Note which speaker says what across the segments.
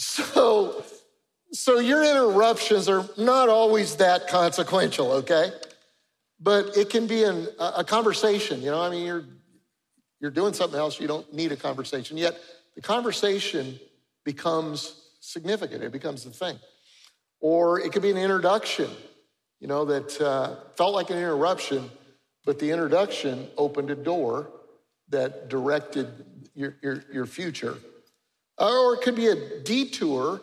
Speaker 1: So, so your interruptions are not always that consequential, okay? But it can be an, a conversation, you know. I mean, you're you're doing something else, you don't need a conversation. Yet the conversation becomes significant, it becomes the thing. Or it could be an introduction, you know, that uh, felt like an interruption, but the introduction opened a door that directed your, your, your future. Or it could be a detour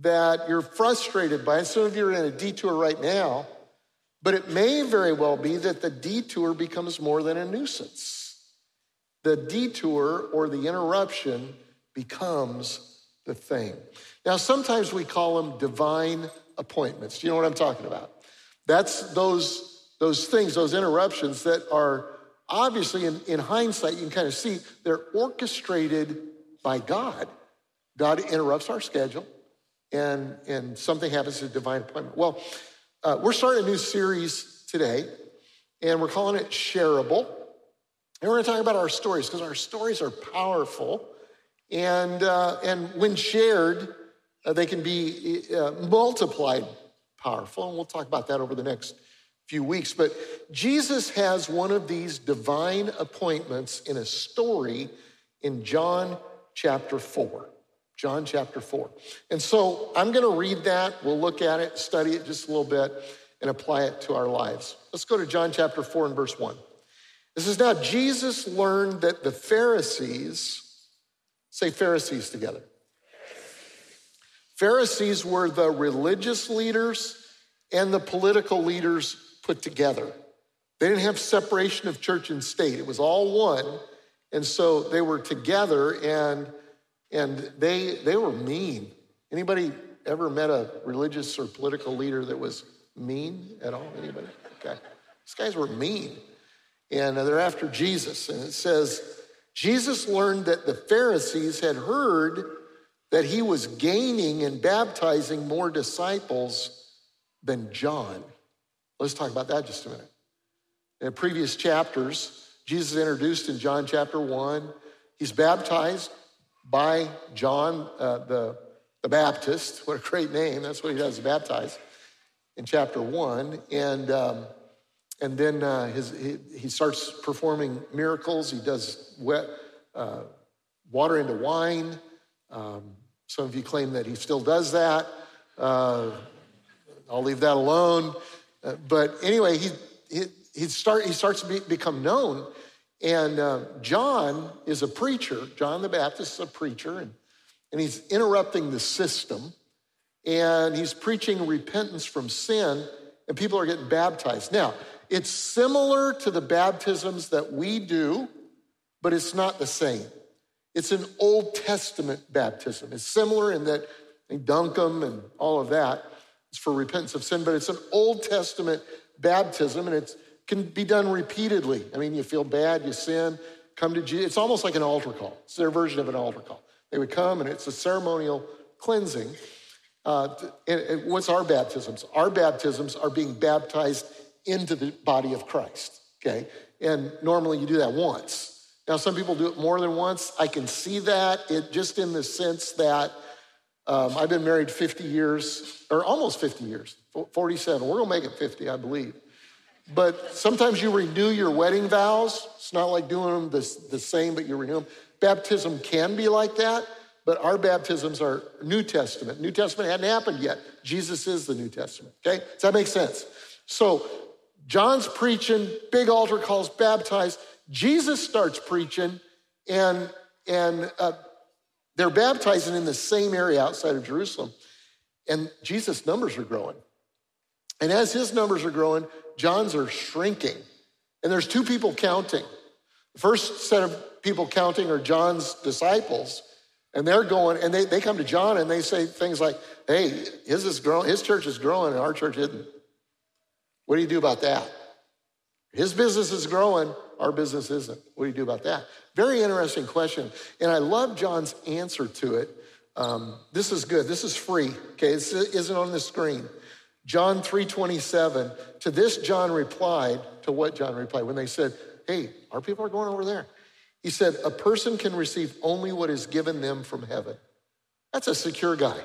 Speaker 1: that you're frustrated by. And Some of you are in a detour right now, but it may very well be that the detour becomes more than a nuisance the detour or the interruption becomes the thing. Now, sometimes we call them divine appointments. Do you know what I'm talking about? That's those, those things, those interruptions that are obviously, in, in hindsight, you can kind of see they're orchestrated by God. God interrupts our schedule, and, and something happens to divine appointment. Well, uh, we're starting a new series today, and we're calling it Shareable. And we're going to talk about our stories because our stories are powerful. And, uh, and when shared, uh, they can be uh, multiplied powerful. And we'll talk about that over the next few weeks. But Jesus has one of these divine appointments in a story in John chapter 4. John chapter 4. And so I'm going to read that. We'll look at it, study it just a little bit, and apply it to our lives. Let's go to John chapter 4 and verse 1. This is now Jesus learned that the Pharisees, say Pharisees together. Pharisees were the religious leaders and the political leaders put together. They didn't have separation of church and state. It was all one. And so they were together and and they they were mean. Anybody ever met a religious or political leader that was mean at all? Anybody? Okay. These guys were mean and they're after Jesus. And it says, Jesus learned that the Pharisees had heard that he was gaining and baptizing more disciples than John. Let's talk about that just a minute. In previous chapters, Jesus introduced in John chapter 1, he's baptized by John uh, the, the Baptist. What a great name. That's what he does, baptize in chapter 1. And um, and then uh, his, he, he, starts performing miracles. He does wet, uh, water into wine. Um, some of you claim that he still does that. Uh, I'll leave that alone. Uh, but anyway, he, he, start, he starts to be, become known. And uh, John is a preacher. John the Baptist is a preacher. And, and he's interrupting the system. And he's preaching repentance from sin. And people are getting baptized. Now, it's similar to the baptisms that we do, but it's not the same. It's an Old Testament baptism. It's similar in that they dunk them and all of that. It's for repentance of sin, but it's an Old Testament baptism and it can be done repeatedly. I mean, you feel bad, you sin, come to Jesus. It's almost like an altar call. It's their version of an altar call. They would come and it's a ceremonial cleansing. Uh, and, and what's our baptisms? Our baptisms are being baptized into the body of Christ, okay? And normally you do that once. Now, some people do it more than once. I can see that, it just in the sense that um, I've been married 50 years, or almost 50 years, 47. We're gonna make it 50, I believe. But sometimes you renew your wedding vows. It's not like doing them the, the same, but you renew them. Baptism can be like that, but our baptisms are New Testament. New Testament hadn't happened yet. Jesus is the New Testament, okay? Does that make sense? So John's preaching, big altar calls, baptized. Jesus starts preaching, and, and uh, they're baptizing in the same area outside of Jerusalem. And Jesus' numbers are growing. And as his numbers are growing, John's are shrinking. And there's two people counting. The first set of people counting are John's disciples. And they're going, and they, they come to John and they say things like, hey, his is growing, his church is growing and our church isn't. What do you do about that? His business is growing, our business isn't. What do you do about that? Very interesting question. And I love John's answer to it. Um, this is good. This is free. Okay, this isn't on the screen. John 3:27. To this, John replied, to what John replied when they said, Hey, our people are going over there. He said, A person can receive only what is given them from heaven. That's a secure guy.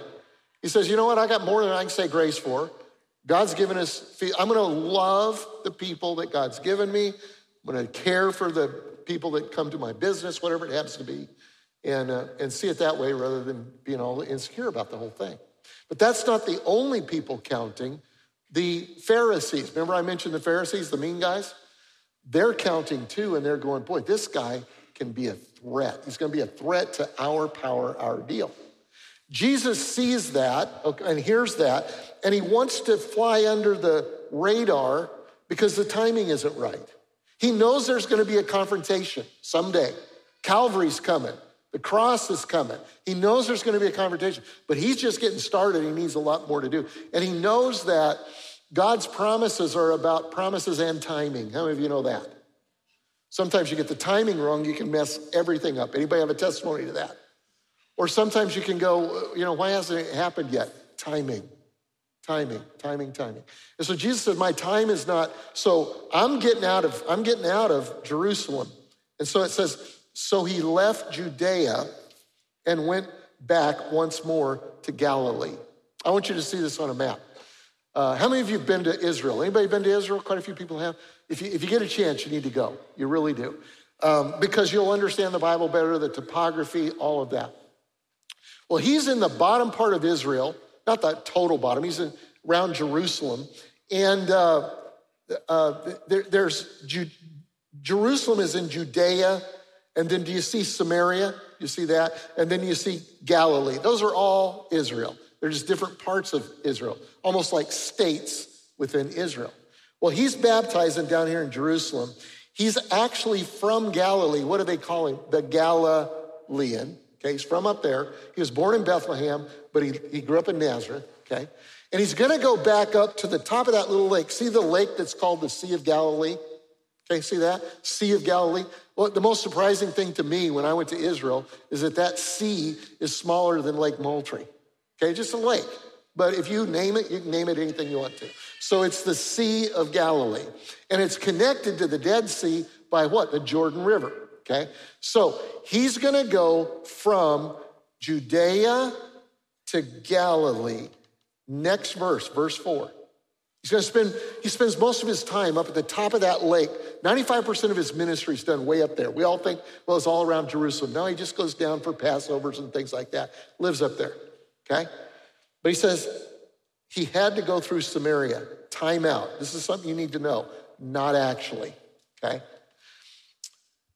Speaker 1: He says, You know what? I got more than I can say grace for. God's given us, I'm going to love the people that God's given me. I'm going to care for the people that come to my business, whatever it happens to be, and, uh, and see it that way rather than being all insecure about the whole thing. But that's not the only people counting. The Pharisees, remember I mentioned the Pharisees, the mean guys? They're counting too, and they're going, boy, this guy can be a threat. He's going to be a threat to our power, our deal. Jesus sees that and hears that, and he wants to fly under the radar because the timing isn't right. He knows there's going to be a confrontation someday. Calvary's coming. The cross is coming. He knows there's going to be a confrontation, but he's just getting started. He needs a lot more to do. And he knows that God's promises are about promises and timing. How many of you know that? Sometimes you get the timing wrong, you can mess everything up. Anybody have a testimony to that? Or sometimes you can go, you know, why hasn't it happened yet? Timing, timing, timing, timing. And so Jesus said, My time is not, so I'm getting out of, I'm getting out of Jerusalem. And so it says, so he left Judea and went back once more to Galilee. I want you to see this on a map. Uh, how many of you have been to Israel? Anybody been to Israel? Quite a few people have. If you, if you get a chance, you need to go. You really do. Um, because you'll understand the Bible better, the topography, all of that. Well, he's in the bottom part of Israel, not the total bottom, he's in, around Jerusalem. And uh, uh, there, there's Ju- Jerusalem is in Judea, and then do you see Samaria? You see that? And then you see Galilee. Those are all Israel. They're just different parts of Israel, almost like states within Israel. Well, he's baptizing down here in Jerusalem. He's actually from Galilee. What do they call him? The Galilean. Okay, he's from up there. He was born in Bethlehem, but he, he grew up in Nazareth. Okay, and he's to go back up to the top of that little lake. See the lake that's called the Sea of Galilee? Okay, see that? Sea of Galilee. Well, the most surprising thing to me when I went to Israel is that that sea is smaller than Lake Moultrie. Okay, just a lake. But if you name it, you can name it anything you want to. So it's the Sea of Galilee. And it's connected to the Dead Sea by what? The Jordan River. Okay? So he's going to go from Judea to Galilee. Next verse, verse 4. He's going to spend, he spends most of his time up at the top of that lake. 95% of his ministry is done way up there. We all think, well, it's all around Jerusalem. No, he just goes down for Passovers and things like that, lives up there, okay? But he says he had to go through Samaria. Time out. This is something you need to know. Not actually, okay?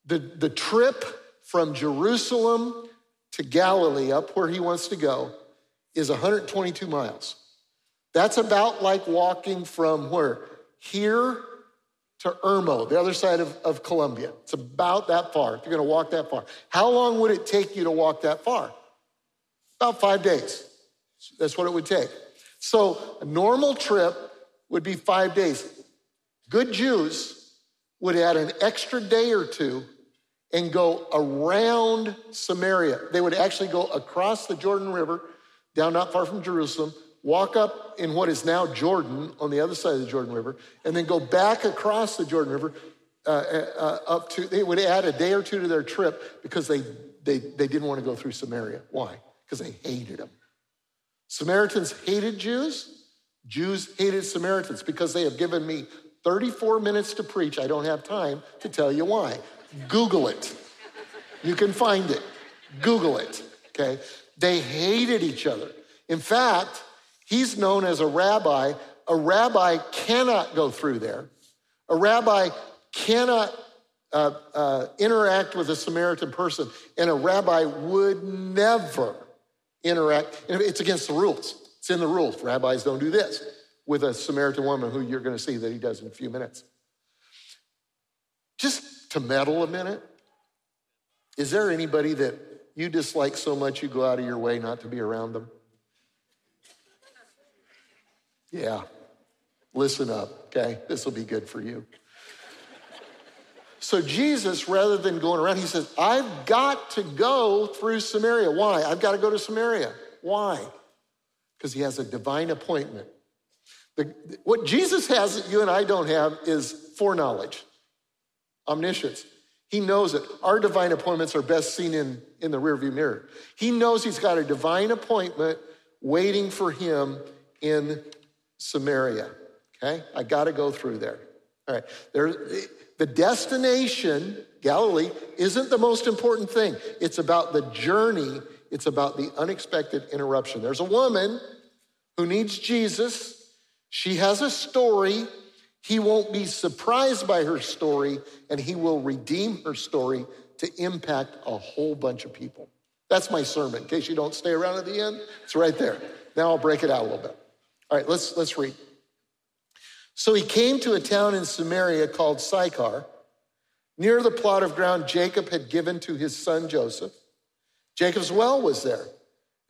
Speaker 1: The, the trip from Jerusalem to Galilee, up where he wants to go, is 122 miles. That's about like walking from where? Here to Irmo, the other side of, of Columbia. It's about that far, if you're gonna walk that far. How long would it take you to walk that far? About five days. That's what it would take. So a normal trip would be five days. Good Jews would add an extra day or two and go around Samaria. They would actually go across the Jordan River, down not far from Jerusalem, walk up in what is now Jordan on the other side of the Jordan River, and then go back across the Jordan River uh, uh, up to, they would add a day or two to their trip because they, they, they didn't want to go through Samaria. Why? Because they hated them. Samaritans hated Jews. Jews hated Samaritans because they have given me 34 minutes to preach. I don't have time to tell you why. Google it. You can find it. Google it. Okay? They hated each other. In fact, He's known as a rabbi. A rabbi cannot go through there. A rabbi cannot uh, uh, interact with a Samaritan person, and a rabbi would never interact. It's against the rules. It's in the rules. Rabbis don't do this with a Samaritan woman who you're going to see that he does in a few minutes. Just to meddle a minute, is there anybody that you dislike so much you go out of your way not to be around them? Yeah, listen up, okay? This will be good for you. So, Jesus, rather than going around, he says, I've got to go through Samaria. Why? I've got to go to Samaria. Why? Because he has a divine appointment. The, what Jesus has that you and I don't have is foreknowledge, omniscience. He knows it. Our divine appointments are best seen in, in the rearview mirror. He knows he's got a divine appointment waiting for him in Samaria. Okay? I got to go through there. All right. There, the destination, Galilee, isn't the most important thing. It's about the journey, it's about the unexpected interruption. There's a woman who needs Jesus. She has a story. He won't be surprised by her story, and he will redeem her story to impact a whole bunch of people. That's my sermon. In case you don't stay around at the end, it's right there. Now I'll break it out a little bit. All right, let's, let's read. So he came to a town in Samaria called Sychar, near the plot of ground Jacob had given to his son Joseph. Jacob's well was there.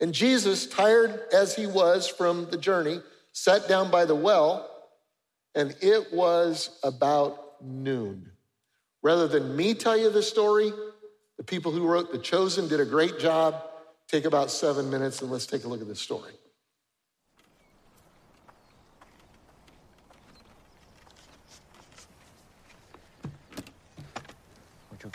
Speaker 1: And Jesus, tired as he was from the journey, sat down by the well, and it was about noon. Rather than me tell you the story, the people who wrote The Chosen did a great job. Take about seven minutes and let's take a look at the story.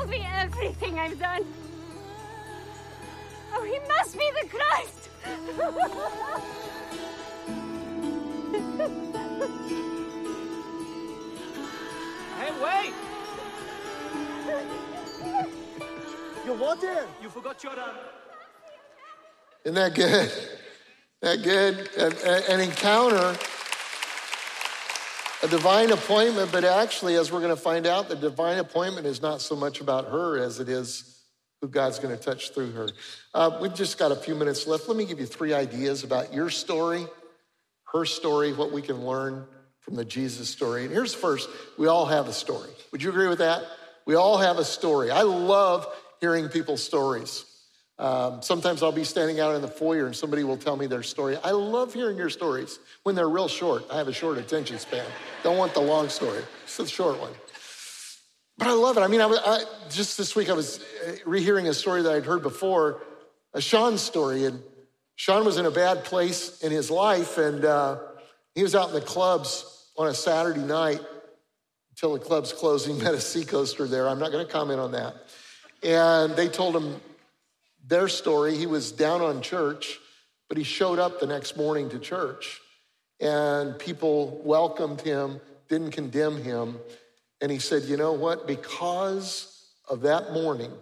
Speaker 2: Told me everything I've done. Oh, he must be the Christ.
Speaker 3: Hey, wait!
Speaker 4: You what there?
Speaker 3: You forgot your um,
Speaker 1: Isn't that good? That good? An, an encounter, a divine appointment, but actually, as we're going to find out, the divine appointment is not so much about her as it is who God's going to touch through her. Uh, we've just got a few minutes left. Let me give you three ideas about your story, her story, what we can learn from the Jesus story. And here's first we all have a story. Would you agree with that? We all have a story. I love hearing people's stories. Um, sometimes I'll be standing out in the foyer and somebody will tell me their story. I love hearing your stories when they're real short. I have a short attention span. Don't want the long story, it's the short one. But I love it. I mean, I, I, just this week I was uh, rehearing a story that I'd heard before, a Sean story. And Sean was in a bad place in his life, and uh, he was out in the clubs on a Saturday night until the club's closing. Met a seacoaster there. I'm not going to comment on that. And they told him their story. He was down on church, but he showed up the next morning to church. And people welcomed him, didn't condemn him. And he said, You know what? Because of that morning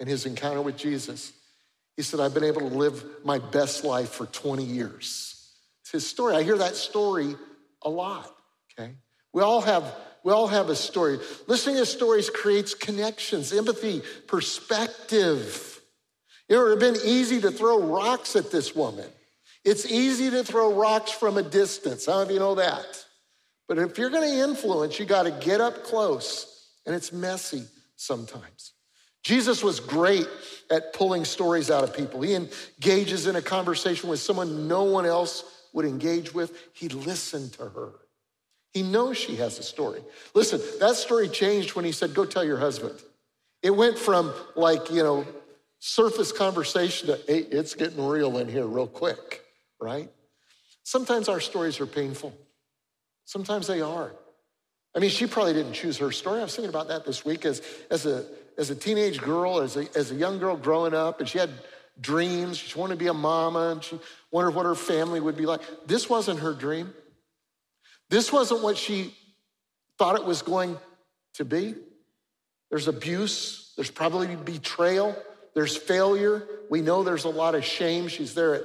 Speaker 1: and his encounter with Jesus, he said, I've been able to live my best life for 20 years. It's his story. I hear that story a lot, okay? We all have we all have a story. Listening to stories creates connections, empathy, perspective. It would have been easy to throw rocks at this woman. It's easy to throw rocks from a distance. How of you know that? But if you're going to influence, you got to get up close, and it's messy sometimes. Jesus was great at pulling stories out of people. He engages in a conversation with someone no one else would engage with. He listened to her. He knows she has a story. Listen, that story changed when he said, Go tell your husband. It went from like, you know, surface conversation to, Hey, it's getting real in here real quick, right? Sometimes our stories are painful, sometimes they are. I mean, she probably didn't choose her story. I was thinking about that this week as, as, a, as a teenage girl, as a, as a young girl growing up, and she had dreams. She wanted to be a mama, and she wondered what her family would be like. This wasn't her dream. This wasn't what she thought it was going to be. There's abuse, there's probably betrayal, there's failure. We know there's a lot of shame. She's there at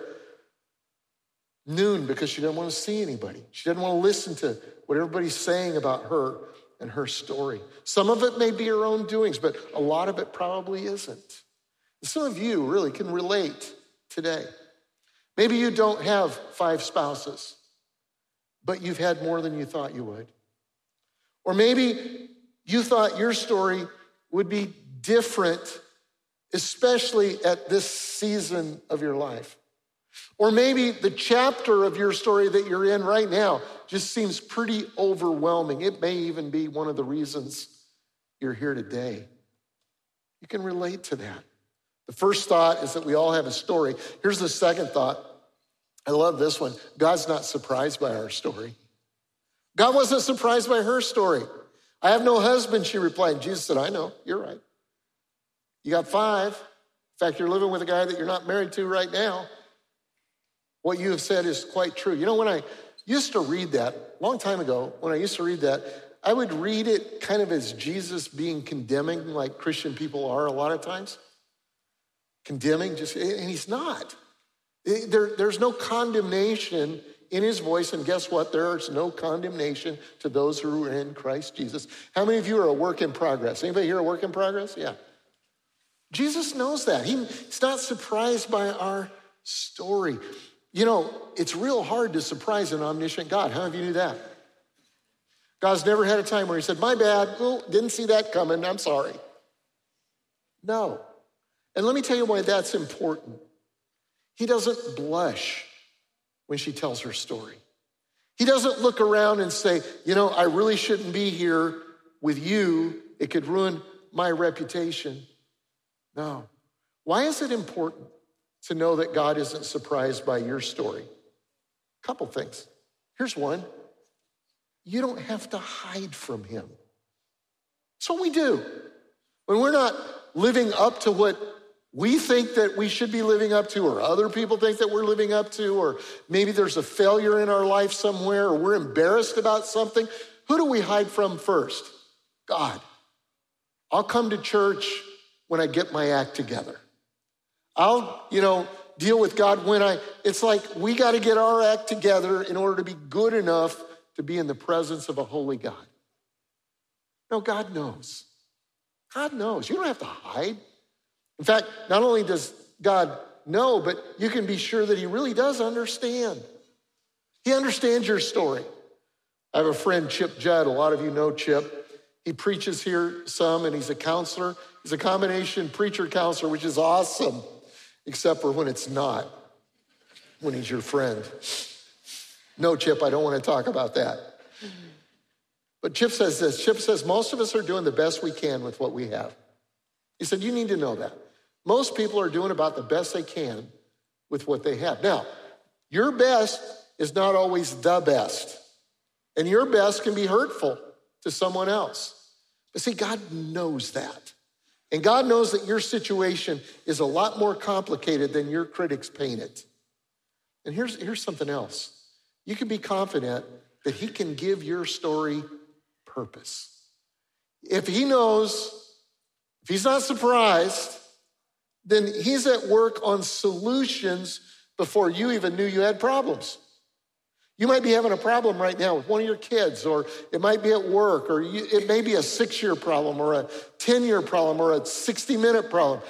Speaker 1: noon because she doesn't want to see anybody. She doesn't want to listen to what everybody's saying about her and her story. Some of it may be her own doings, but a lot of it probably isn't. some of you really can relate today. Maybe you don't have five spouses, but you've had more than you thought you would. Or maybe you thought your story would be different, especially at this season of your life. Or maybe the chapter of your story that you're in right now just seems pretty overwhelming. It may even be one of the reasons you're here today. You can relate to that. The first thought is that we all have a story. Here's the second thought. I love this one. God's not surprised by our story. God wasn't surprised by her story. I have no husband, she replied. And Jesus said, I know, you're right. You got five. In fact, you're living with a guy that you're not married to right now. What you have said is quite true. You know, when I used to read that, a long time ago, when I used to read that, I would read it kind of as Jesus being condemning, like Christian people are a lot of times. Condemning, just, and he's not. There, there's no condemnation in his voice, and guess what? There's no condemnation to those who are in Christ Jesus. How many of you are a work in progress? Anybody here a work in progress? Yeah. Jesus knows that. He, he's not surprised by our story. You know, it's real hard to surprise an omniscient God. How of you knew that? God's never had a time where he said, My bad, oh, didn't see that coming, I'm sorry. No. And let me tell you why that's important. He doesn't blush when she tells her story. He doesn't look around and say, You know, I really shouldn't be here with you. It could ruin my reputation. No. Why is it important? to know that God isn't surprised by your story? A couple things. Here's one you don't have to hide from Him. That's what we do. When we're not living up to what we think that we should be living up to, or other people think that we're living up to, or maybe there's a failure in our life somewhere, or we're embarrassed about something, who do we hide from first? God. I'll come to church when I get my act together. I'll, you know, deal with God when I, it's like we got to get our act together in order to be good enough to be in the presence of a holy God. No, God knows. God knows. You don't have to hide. In fact, not only does God know, but you can be sure that He really does understand. He understands your story. I have a friend, Chip Judd. A lot of you know Chip. He preaches here some, and he's a counselor. He's a combination preacher counselor, which is awesome except for when it's not, when he's your friend. No, Chip, I don't want to talk about that. But Chip says this Chip says, most of us are doing the best we can with what we have. He said, You need to know that. Most people are doing about the best they can with what they have. Now, your best is not always the best, and your best can be hurtful to someone else. But see, God knows that. And God knows that your situation is a lot more complicated than your critics paint it. And here's, here's something else you can be confident that He can give your story purpose. If He knows, if He's not surprised, then He's at work on solutions before you even knew you had problems. You might be having a problem right now with one of your kids, or it might be at work, or you, it may be a six year problem, or a 10 year problem, or a 60 minute problem.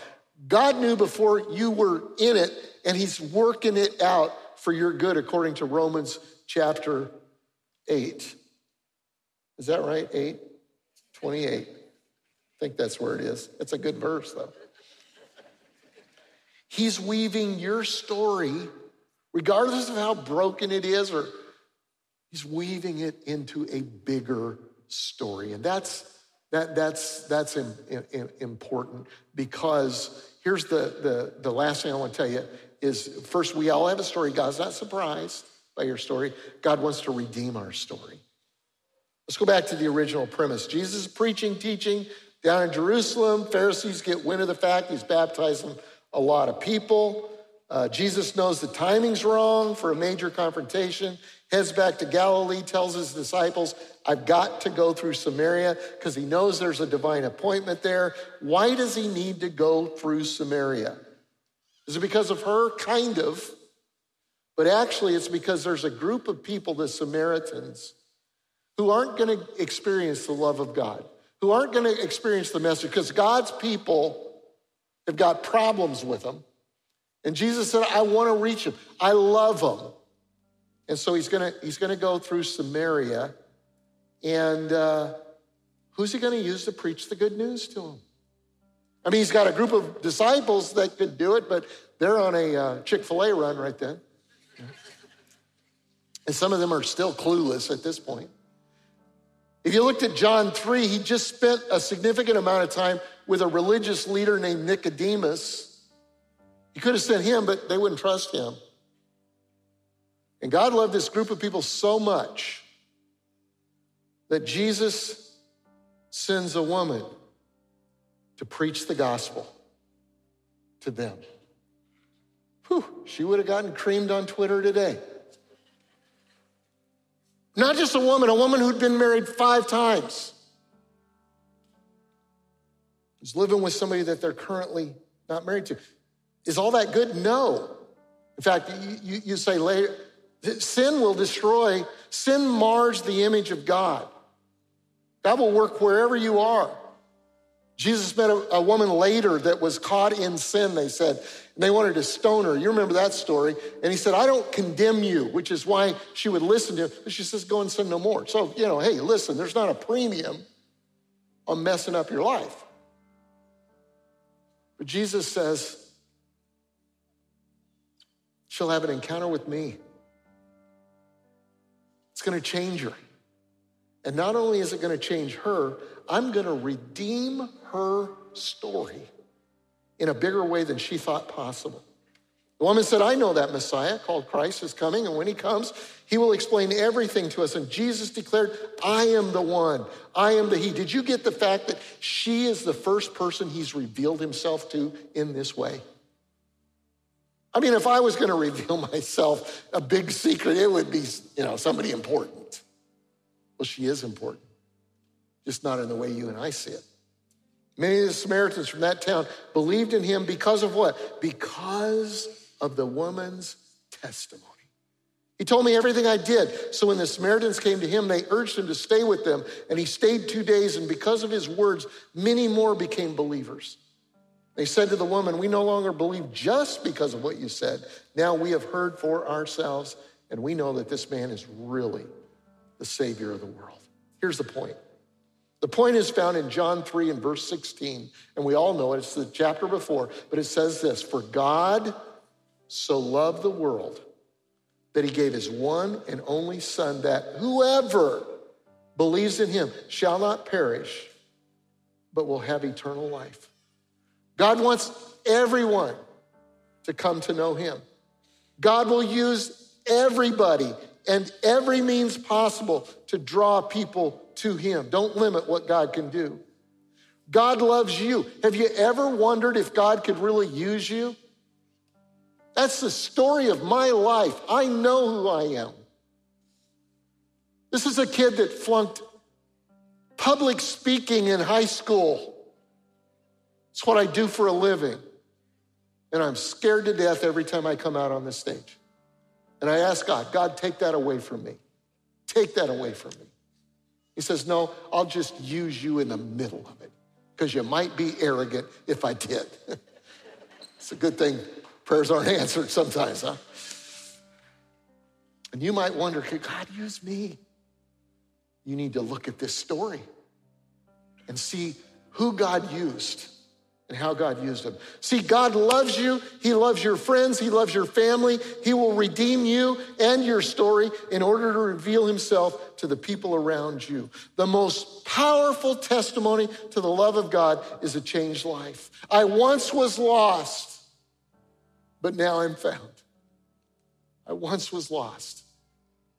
Speaker 1: God knew before you were in it, and He's working it out for your good, according to Romans chapter 8. Is that right? 8? 28. I think that's where it is. It's a good verse, though. He's weaving your story, regardless of how broken it is, or he's weaving it into a bigger story. And that's that, that's that's in, in, important because here's the, the, the last thing I want to tell you is first, we all have a story. God's not surprised by your story. God wants to redeem our story. Let's go back to the original premise. Jesus is preaching, teaching down in Jerusalem. Pharisees get wind of the fact he's baptizing a lot of people. Uh, Jesus knows the timing's wrong for a major confrontation, heads back to Galilee, tells his disciples, I've got to go through Samaria because he knows there's a divine appointment there. Why does he need to go through Samaria? Is it because of her? Kind of. But actually, it's because there's a group of people, the Samaritans, who aren't going to experience the love of God, who aren't going to experience the message because God's people have got problems with them. And Jesus said, I want to reach them. I love them. And so he's going to, he's to go through Samaria. And uh, who's he going to use to preach the good news to them? I mean, he's got a group of disciples that could do it, but they're on a uh, Chick fil A run right then. And some of them are still clueless at this point. If you looked at John 3, he just spent a significant amount of time with a religious leader named Nicodemus. He could have sent him, but they wouldn't trust him. And God loved this group of people so much that Jesus sends a woman to preach the gospel to them. Whew, she would have gotten creamed on Twitter today. Not just a woman, a woman who'd been married five times. Who's living with somebody that they're currently not married to. Is all that good? No. In fact, you, you, say later, sin will destroy, sin mars the image of God. God will work wherever you are. Jesus met a, a, woman later that was caught in sin, they said, and they wanted to stone her. You remember that story. And he said, I don't condemn you, which is why she would listen to him. But she says, Go and sin no more. So, you know, hey, listen, there's not a premium on messing up your life. But Jesus says, She'll have an encounter with me. It's going to change her. And not only is it going to change her, I'm going to redeem her story in a bigger way than she thought possible. The woman said, I know that Messiah called Christ is coming, and when he comes, he will explain everything to us. And Jesus declared, I am the one, I am the he. Did you get the fact that she is the first person he's revealed himself to in this way? I mean, if I was going to reveal myself a big secret, it would be, you know, somebody important. Well, she is important, just not in the way you and I see it. Many of the Samaritans from that town believed in him because of what? Because of the woman's testimony. He told me everything I did. So when the Samaritans came to him, they urged him to stay with them. And he stayed two days. And because of his words, many more became believers. They said to the woman, We no longer believe just because of what you said. Now we have heard for ourselves, and we know that this man is really the Savior of the world. Here's the point the point is found in John 3 and verse 16, and we all know it. It's the chapter before, but it says this For God so loved the world that he gave his one and only Son, that whoever believes in him shall not perish, but will have eternal life. God wants everyone to come to know him. God will use everybody and every means possible to draw people to Him. Don't limit what God can do. God loves you. Have you ever wondered if God could really use you? That's the story of my life. I know who I am. This is a kid that flunked public speaking in high school. It's what I do for a living. And I'm scared to death every time I come out on this stage. And I ask God, God, take that away from me. Take that away from me. He says, No, I'll just use you in the middle of it because you might be arrogant if I did. it's a good thing prayers aren't answered sometimes, huh? And you might wonder, could God use me? You need to look at this story and see who God used and how God used them. See, God loves you. He loves your friends. He loves your family. He will redeem you and your story in order to reveal himself to the people around you. The most powerful testimony to the love of God is a changed life. I once was lost, but now I'm found. I once was lost,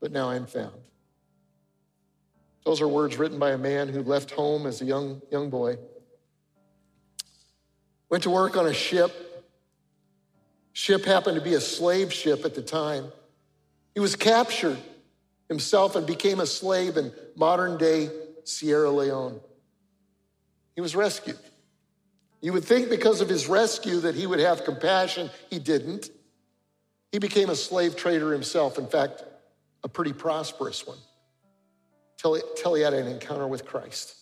Speaker 1: but now I'm found. Those are words written by a man who left home as a young, young boy Went to work on a ship. Ship happened to be a slave ship at the time. He was captured himself and became a slave in modern day Sierra Leone. He was rescued. You would think because of his rescue that he would have compassion. He didn't. He became a slave trader himself, in fact, a pretty prosperous one, till he, till he had an encounter with Christ.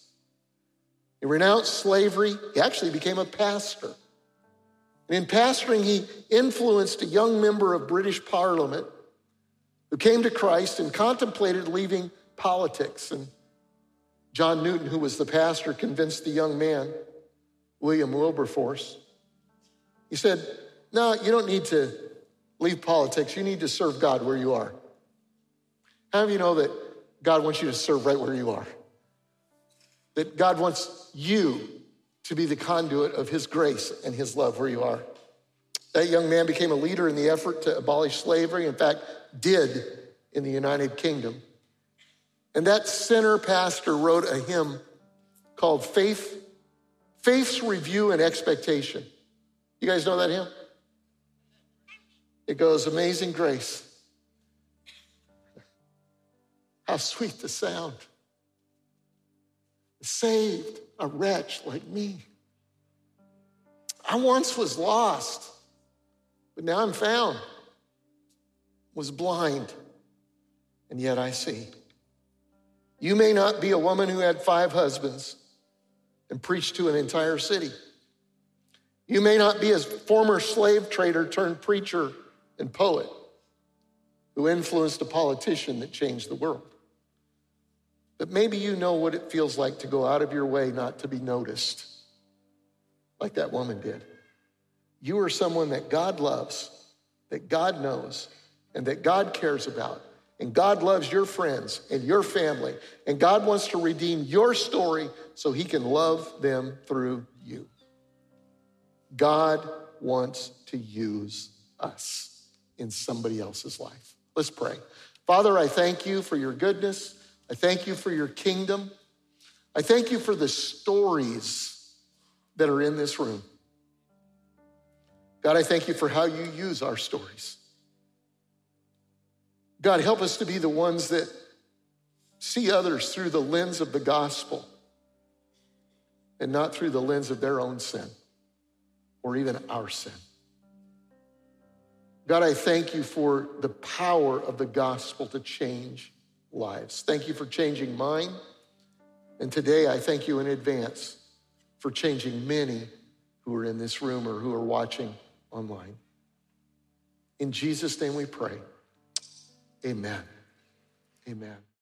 Speaker 1: He renounced slavery. He actually became a pastor. And in pastoring, he influenced a young member of British Parliament who came to Christ and contemplated leaving politics. And John Newton, who was the pastor, convinced the young man, William Wilberforce. He said, No, you don't need to leave politics. You need to serve God where you are. How do you know that God wants you to serve right where you are? that God wants you to be the conduit of His grace and His love where you are. That young man became a leader in the effort to abolish slavery, in fact, did in the United Kingdom. And that center pastor wrote a hymn called Faith, Faith's Review and Expectation. You guys know that hymn? It goes, Amazing Grace. How sweet the sound saved a wretch like me. I once was lost, but now I'm found, was blind, and yet I see. You may not be a woman who had five husbands and preached to an entire city. You may not be a former slave trader turned preacher and poet who influenced a politician that changed the world. But maybe you know what it feels like to go out of your way not to be noticed, like that woman did. You are someone that God loves, that God knows, and that God cares about. And God loves your friends and your family. And God wants to redeem your story so he can love them through you. God wants to use us in somebody else's life. Let's pray. Father, I thank you for your goodness. I thank you for your kingdom. I thank you for the stories that are in this room. God, I thank you for how you use our stories. God, help us to be the ones that see others through the lens of the gospel and not through the lens of their own sin or even our sin. God, I thank you for the power of the gospel to change lives. Thank you for changing mine. And today I thank you in advance for changing many who are in this room or who are watching online. In Jesus' name we pray. Amen. Amen.